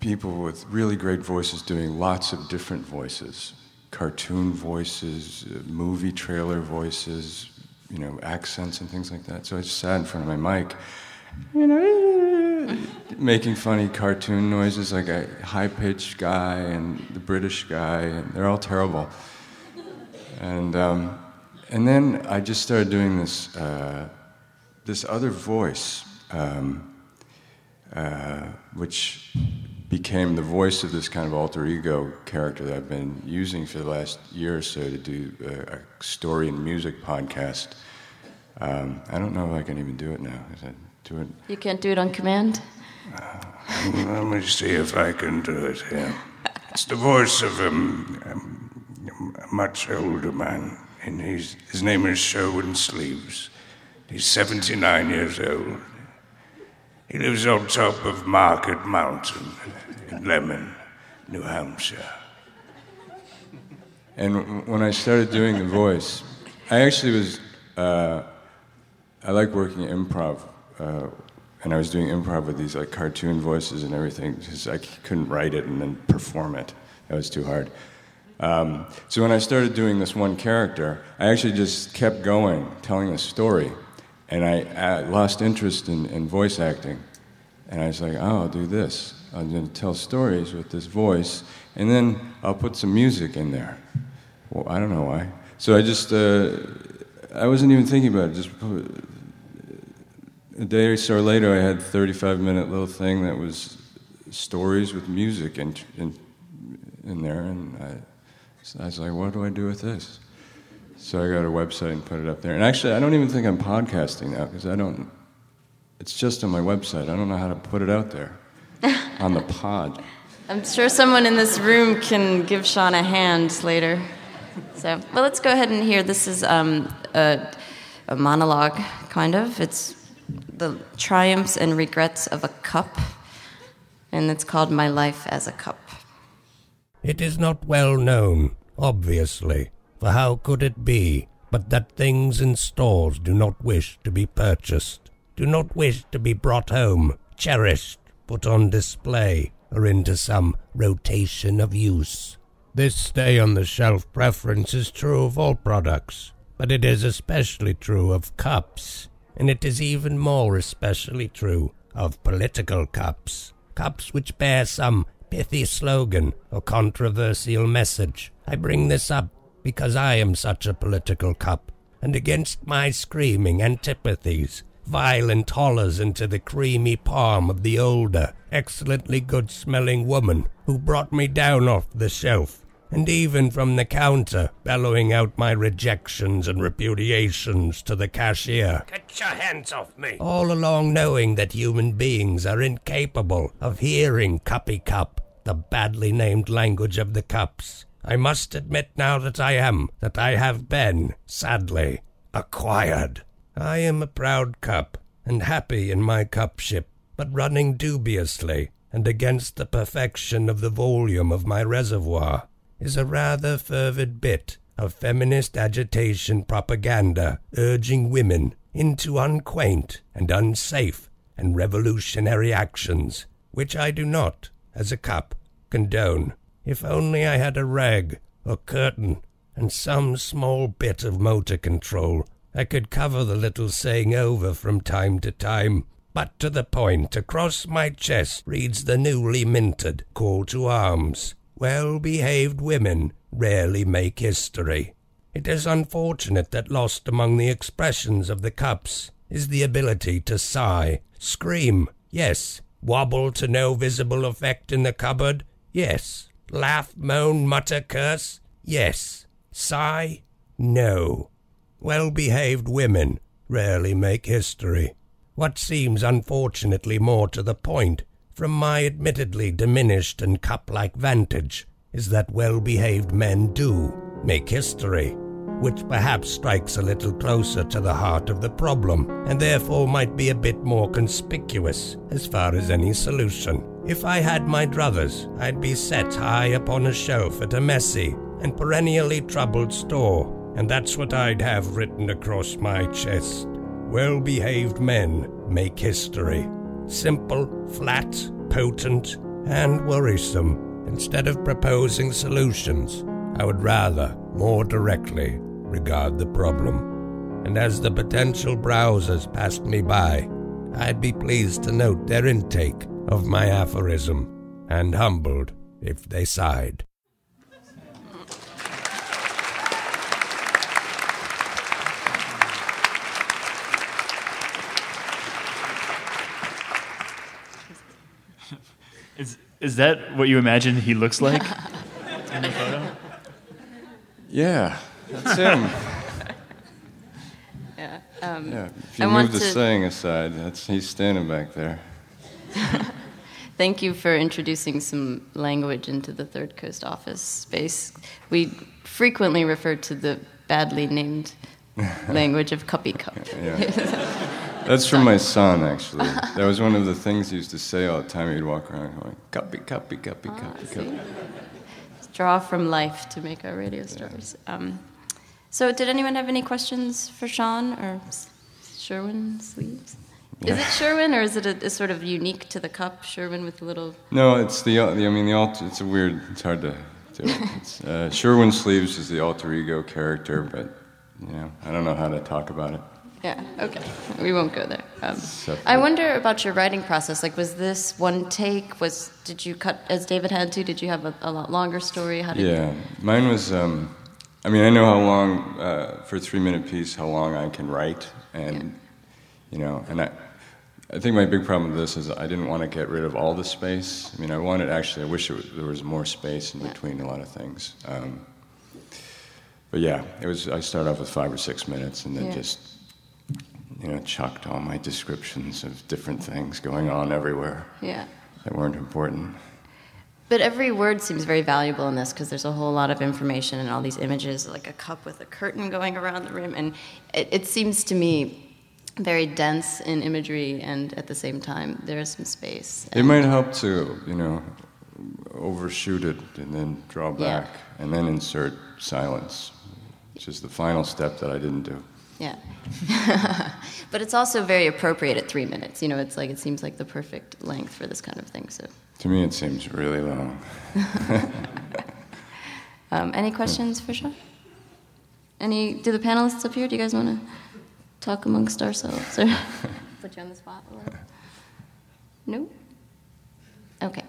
people with really great voices doing lots of different voices cartoon voices, uh, movie trailer voices, you know, accents and things like that. So I just sat in front of my mic, you know, [LAUGHS] making funny cartoon noises like a high pitched guy and the British guy, and they're all terrible. And, um, and then I just started doing this, uh, this other voice, um, uh, which became the voice of this kind of alter ego character that I've been using for the last year or so to do a, a story and music podcast. Um, I don't know if I can even do it now. Is that do it? You can't do it on command. Let me see if I can do it here. It's the voice of um, um, a much older man, and he's, his name is Sherwin Sleeves. He's 79 years old. He lives on top of Market Mountain in Lemon, New Hampshire. And when I started doing the voice, I actually was, uh, I like working improv. Uh, and I was doing improv with these like cartoon voices and everything because I couldn't write it and then perform it. That was too hard. Um, so when I started doing this one character, I actually just kept going, telling a story. And I, I lost interest in, in voice acting. And I was like, oh, I'll do this. I'm going to tell stories with this voice, and then I'll put some music in there. Well, I don't know why. So I just, uh, I wasn't even thinking about it. Just put, a day or so later, I had a 35 minute little thing that was stories with music in, in, in there. And I, I was like, what do I do with this? So I got a website and put it up there. And actually, I don't even think I'm podcasting now because I don't, it's just on my website. I don't know how to put it out there [LAUGHS] on the pod. I'm sure someone in this room can give Sean a hand later. So, well, let's go ahead and hear. This is um, a, a monologue, kind of. It's the triumphs and regrets of a cup, and it's called My Life as a Cup. It is not well known, obviously, for how could it be but that things in stores do not wish to be purchased, do not wish to be brought home, cherished, put on display, or into some rotation of use. This stay on the shelf preference is true of all products, but it is especially true of cups, and it is even more especially true of political cups, cups which bear some pithy slogan or controversial message. I bring this up because I am such a political cup, and against my screaming antipathies, violent hollers into the creamy palm of the older, excellently good smelling woman who brought me down off the shelf, and even from the counter, bellowing out my rejections and repudiations to the cashier. Get your hands off me. All along knowing that human beings are incapable of hearing cuppy cup, the badly named language of the cups. I must admit now that I am, that I have been, sadly, acquired. I am a proud cup, and happy in my cupship, but running dubiously, and against the perfection of the volume of my reservoir, is a rather fervid bit of feminist agitation propaganda urging women into unquaint and unsafe and revolutionary actions, which I do not, as a cup, condone. If only I had a rag, a curtain, and some small bit of motor control, I could cover the little saying over from time to time. But to the point, across my chest reads the newly minted call to arms. Well behaved women rarely make history. It is unfortunate that lost among the expressions of the cups is the ability to sigh, scream, yes, wobble to no visible effect in the cupboard, yes, laugh, moan, mutter, curse, yes, sigh, no. Well behaved women rarely make history. What seems unfortunately more to the point, from my admittedly diminished and cup like vantage, is that well behaved men do make history, which perhaps strikes a little closer to the heart of the problem, and therefore might be a bit more conspicuous as far as any solution. If I had my druthers, I'd be set high upon a shelf at a messy and perennially troubled store, and that's what I'd have written across my chest. Well behaved men make history. Simple, flat, potent, and worrisome. Instead of proposing solutions, I would rather, more directly, regard the problem. And as the potential browsers passed me by, I'd be pleased to note their intake of my aphorism, and humbled if they sighed. Is, is that what you imagine he looks like [LAUGHS] in the photo? Yeah, that's him. [LAUGHS] Yeah. Um, yeah, if you I move the to saying aside, that's he's standing back there. [LAUGHS] thank you for introducing some language into the Third Coast office space. We frequently refer to the badly named [LAUGHS] language of cuppy cup. Yeah. That's from my son, actually. [LAUGHS] That was one of the things he used to say all the time. He'd walk around going, cuppy, cuppy, cuppy, Ah, cuppy, cuppy. Draw from life to make our radio stories. Um, so, did anyone have any questions for Sean or Sherwin Sleeves? Is it Sherwin or is it a, a sort of unique to the cup? Sherwin with a little. No, it's the, the I mean, the alter, it's a weird, it's hard to do. [LAUGHS] It's, uh, Sherwin Sleeves is the alter ego character, but, you know, I don't know how to talk about it. Yeah, okay. We won't go there. Um, I wonder about your writing process. Like, was this one take? Was Did you cut, as David had to? Did you have a, a lot longer story? How did Yeah, mine was. Um, I mean, I know how long uh, for a three-minute piece how long I can write, and you know, and I, I think my big problem with this is I didn't want to get rid of all the space. I mean, I wanted actually, I wish it was, there was more space in between a lot of things. Um, but yeah, it was. I started off with five or six minutes, and then Yeah. just you know chucked all my descriptions of different things going on everywhere Yeah. that weren't important. But every word seems very valuable in this because there's a whole lot of information and all these images, like a cup with a curtain going around the room. And it, it seems to me very dense in imagery, and at the same time, there is some space. It might help to you know overshoot it and then draw Yeah. back and then insert silence, which is the final step that I didn't do. Yeah. [LAUGHS] but it's also very appropriate at three minutes. You know, it's like it seems like the perfect length for this kind of thing. So, To me, it seems really long. [LAUGHS] um, any questions for Sean? Any? Do the panelists up here? Do you guys want to talk amongst ourselves or [LAUGHS] put you on the spot a little? No. Okay.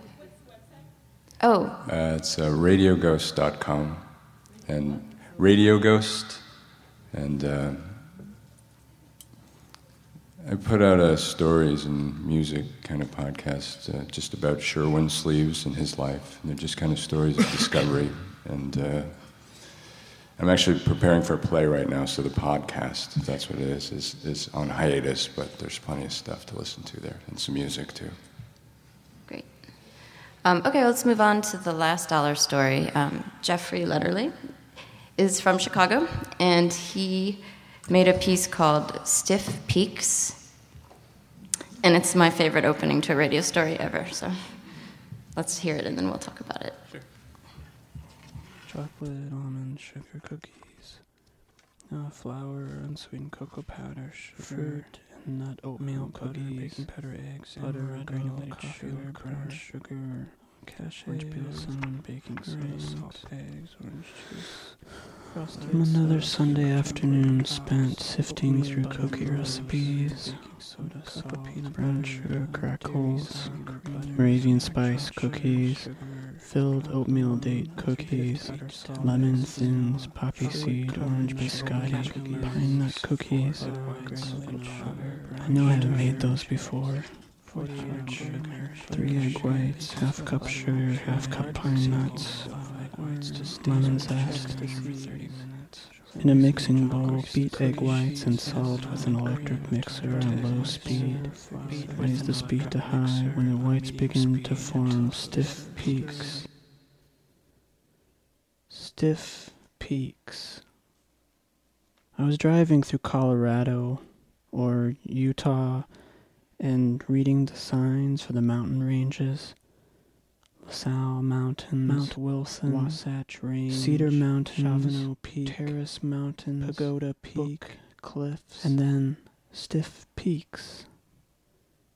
Oh, Uh, it's uh, radioghost.com and Radio Ghost. And uh, I put out a stories and music kind of podcast uh, just about Sherwin Sleeves and his life. And they're just kind of stories of discovery. [LAUGHS] And uh, I'm actually preparing for a play right now, so the podcast, if that's what it is, is, is on hiatus, but there's plenty of stuff to listen to there and some music too. Great. Um, okay, let's move on to the last dollar story. Um, Jeffrey Letterly is from Chicago, and he made a piece called Stiff Peaks. And it's my favorite opening to a radio story ever, so let's hear it and then we'll talk about it. Chocolate, almond, sugar cookies, uh, flour, unsweetened cocoa powder, sugar, fruit, and nut oatmeal cookies, baking powder, eggs, butter, granulated coffee, sugar, crunch, sugar, cashews, orange peel, cinnamon, baking soda, salt, eggs, orange juice. Frosted Another Sunday afternoon spent sifting through cookie recipes, soda, salt, peanut brown sugar crackles, Moravian spice cookies, filled oatmeal date cookies, lemon thins, poppy seed, orange biscotti, pine nut cookies. I know I've made those before. Three egg whites, half cup sugar, half cup pine nuts, lemon zest. In a mixing bowl, beat egg whites and salt with an electric mixer on low speed. Raise the speed to high when the whites begin to form stiff peaks. Stiff peaks. I was driving through Colorado or Utah and reading the signs for the mountain ranges. La Sal Mountains, Mount Wilson, Wasatch Range, Cedar Mountains, Chavano Peak, Terrace Mountains, Pagoda Peak, Cliffs, and then Stiff Peaks.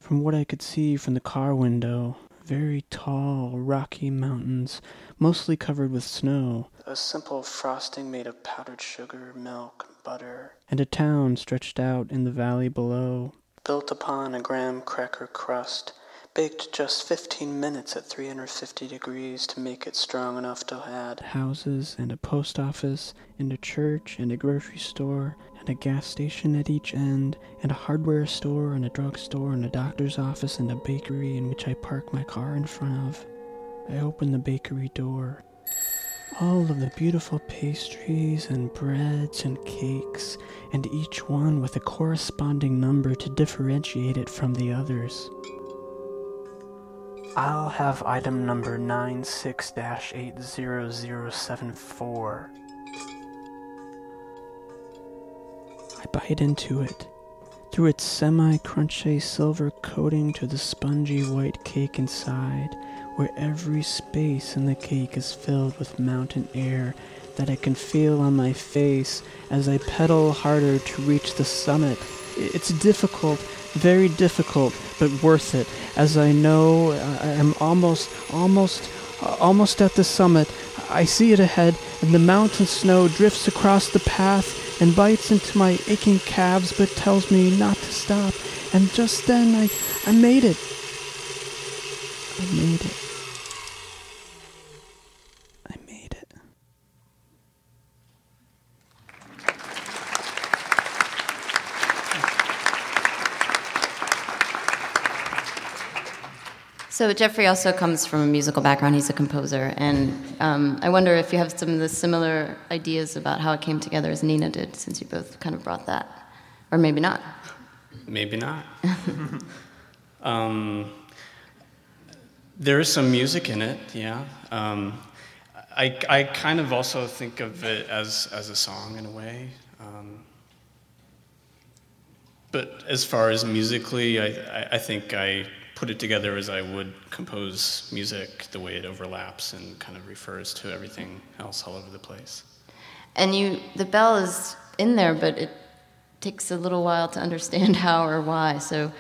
From what I could see from the car window, very tall, rocky mountains, mostly covered with snow. A simple frosting made of powdered sugar, milk, and butter. And a town stretched out in the valley below, built upon a graham cracker crust, baked just 15 minutes at 350 degrees to make it strong enough to add houses and a post office and a church and a grocery store and a gas station at each end and a hardware store and a drugstore and a doctor's office and a bakery in which I park my car in front of. I open the bakery door. All of the beautiful pastries and breads and cakes, and each one with a corresponding number to differentiate it from the others. I'll have item number 96 80074. I bite into it. Through its semi crunchy silver coating to the spongy white cake inside, where every space in the cake is filled with mountain air that I can feel on my face as I pedal harder to reach the summit. It's difficult, very difficult, but worth it, as I know I am almost, almost, almost at the summit. I see it ahead, and the mountain snow drifts across the path and bites into my aching calves, but tells me not to stop. And just then, I, I made it. I made it. So Jeffrey also comes from a musical background. He's a composer, and um, I wonder if you have some of the similar ideas about how it came together as Nina did, since you both kind of brought that, or maybe not. Maybe not. [LAUGHS] [LAUGHS] um, there is some music in it, yeah. Um, I, I kind of also think of it as, as a song in a way. Um, but as far as musically, I, I, I think I put it together as I would compose music, the way it overlaps and kind of refers to everything else all over the place. And you, the bell is in there, but it takes a little while to understand [LAUGHS] how or why. So,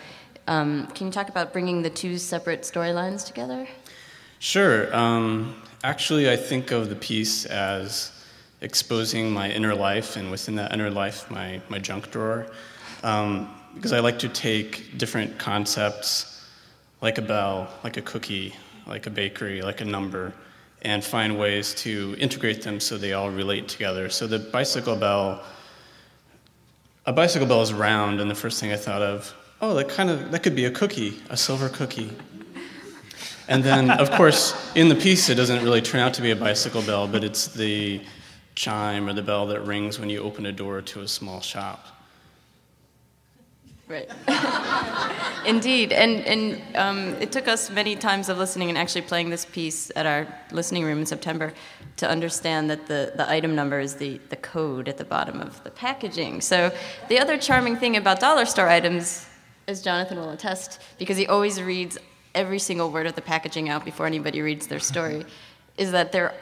um, can you talk about bringing the two separate storylines together? Sure. Um, actually, I think of the piece as exposing my inner life, and within that inner life, my, my junk drawer. Um, because I like to take different concepts, like a bell, like a cookie, like a bakery, like a number, and find ways to integrate them so they all relate together. So the bicycle bell, a bicycle bell is round, and the first thing I thought of, oh, that kind of that could be a cookie, a silver cookie. And then, of course, in the piece, it doesn't really turn out to be a bicycle bell, but it's the chime or the bell that rings when you open a door to a small shop. Right. [LAUGHS] Indeed, and and um, it took us many times of listening and actually playing this piece at our listening room in September to understand that the, the item number is the, the code at the bottom of the packaging. So the other charming thing about dollar store items, as Jonathan will attest, because he always reads every single word of the packaging out before anybody reads their story, [LAUGHS] is that they're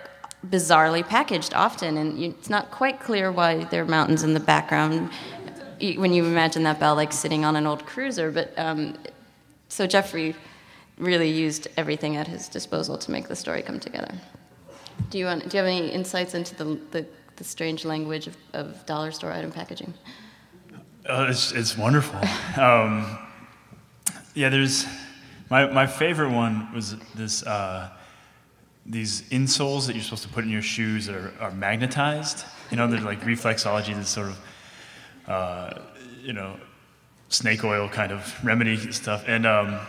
bizarrely packaged often, and you, it's not quite clear why there are mountains in the background when you imagine that bell like sitting on an old cruiser. But um, so Jeffrey really used everything at his disposal to make the story come together. Do you want? Do you have any insights into the the, the strange language of, of, dollar store item packaging? Uh, it's it's wonderful. [LAUGHS] Um, yeah, there's my my favorite one was this. Uh, these insoles that you're supposed to put in your shoes that are, are magnetized. You know, they're like reflexology, this sort of uh, you know, snake oil kind of remedy stuff, and um,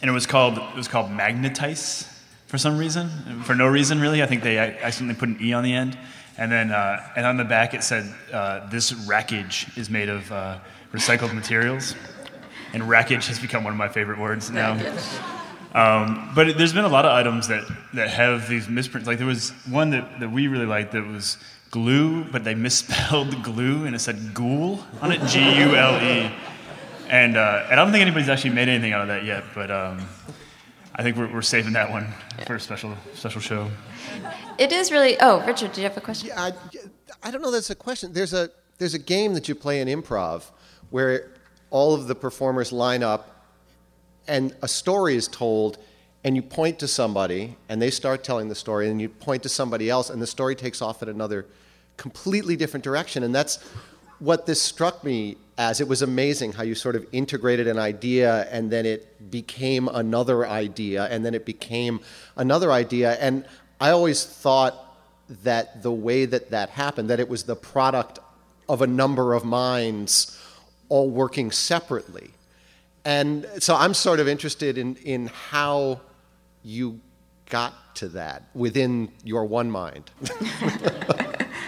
and it was called it was called Magnetice for some reason, for no reason really. I think they accidentally put an e on the end, and then uh, and on the back it said uh, this wreckage is made of uh, recycled materials, and wreckage has become one of my favorite words now. Um, but it, there's been a lot of items that, that have these misprints. Like there was one that, that we really liked that was glue, but they misspelled [LAUGHS] glue and it said ghoul on it, G U L E. And, uh, and I don't think anybody's actually made anything out of that yet, but um, I think we're, we're saving that one for a special, special show. It is really. Oh, Richard, do you have a question? Yeah, I, I don't know that's a question. There's a, there's a game that you play in improv where all of the performers line up and a story is told and you point to somebody and they start telling the story and you point to somebody else and the story takes off in another completely different direction. And that's what this struck me as. It was amazing how you sort of integrated an idea and then it became another idea and then it became another idea. And i always thought that the way that that happened that it was the product of a number of minds all working separately. And so i'm sort of interested in, in how you got to that within your one mind? [LAUGHS]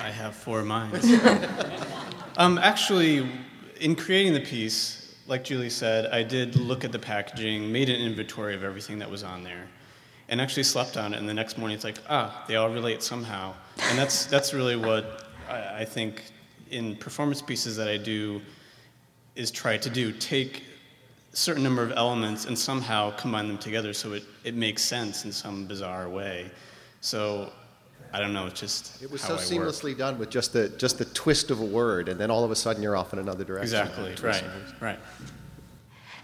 I have four minds. um, actually, in creating the piece, like Julie said, I did look at the packaging, made an inventory of everything that was on there, and actually slept on it. And the next morning, it's like, ah, they all relate somehow. And that's that's really what I, I think in performance pieces that I do is try to do take certain number of elements and somehow combine them together so it, it makes sense in some bizarre way. So I don't know, it's just it was so I seamlessly work. done with just the just the twist of a word, and then all of a sudden you're off in another direction. Exactly, right, right.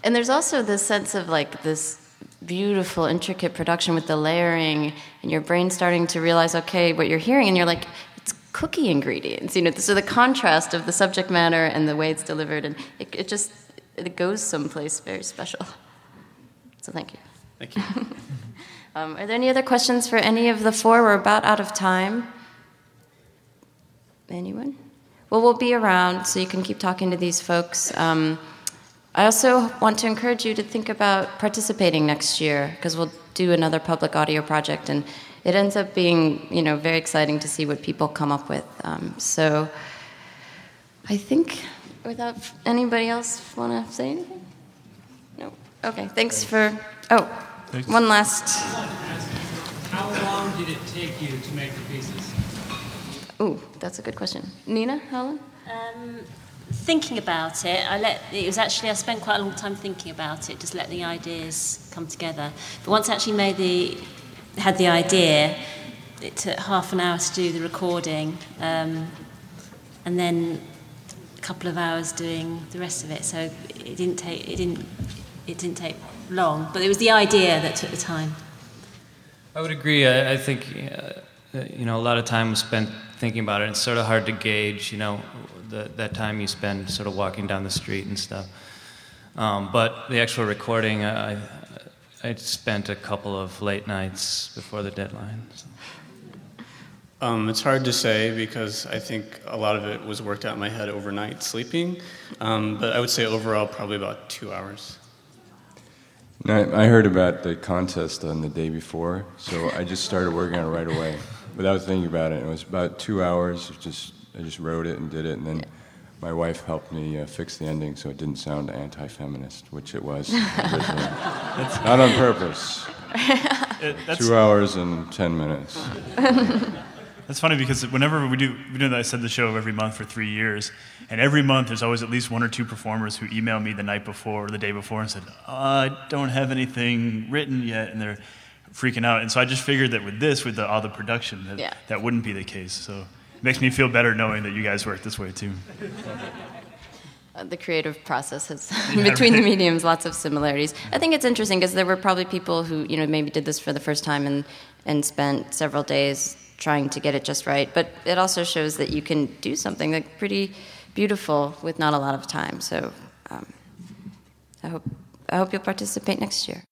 And there's also this sense of like this beautiful, intricate production with the layering, and your brain starting to realize, okay, what you're hearing, and you're like, it's cookie ingredients, you know. So the contrast of the subject matter and the way it's delivered, and it, it just it goes someplace very special. So thank you. Thank you. [LAUGHS] um, are there any other questions for any of the four? We're about out of time. Anyone? Well, we'll be around, so you can keep talking to these folks. Um, I also want to encourage you to think about participating next year because we'll do another public audio project, and it ends up being, you know, very exciting to see what people come up with. Um, so, I think, without anybody else want to say anything, no. Okay. Thanks for. Oh, one last. How long did it take you to make the pieces? Ooh, that's a good question. Nina, Helen. Um, thinking about it, I let it was actually I spent quite a long time thinking about it, just let the ideas come together. But once I actually made the had the idea, it took half an hour to do the recording, um, and then couple of hours doing the rest of it. So it didn't take it didn't it didn't take long, but it was the idea that took the time. I would agree. I, I think uh, you know a lot of time was spent thinking about it. It's sort of hard to gauge, you know, the, that time you spend sort of walking down the street and stuff. Um, but the actual recording, I, I spent a couple of late nights before the deadline. So. Um, it's hard to say because I think a lot of it was worked out in my head overnight sleeping. Um, but I would say overall, probably about two hours. I, I heard about the contest on the day before, so I just started working on it right away without thinking about it. It was about two hours. Just I just wrote it and did it, and then my wife helped me uh, fix the ending so it didn't sound anti-feminist, which it was. [LAUGHS] Not on purpose. [LAUGHS] It- that's- two hours and ten minutes. [LAUGHS] That's funny because whenever we do, we do that, I said the show every month for three years, and every month there's always at least one or two performers who email me the night before or the day before and said, oh, "I don't have anything written yet," and they're freaking out. And so I just figured that with this, with the, all the production, that Yeah. that wouldn't be the case. So it makes me feel better knowing that you guys work this way too. Uh, the creative process has [LAUGHS] between the mediums lots of similarities. I think it's interesting because there were probably people who you know maybe did this for the first time and and spent several days trying to get it just right. But it also shows that you can do something like pretty beautiful with not a lot of time. So um, I hope I hope you'll participate next year.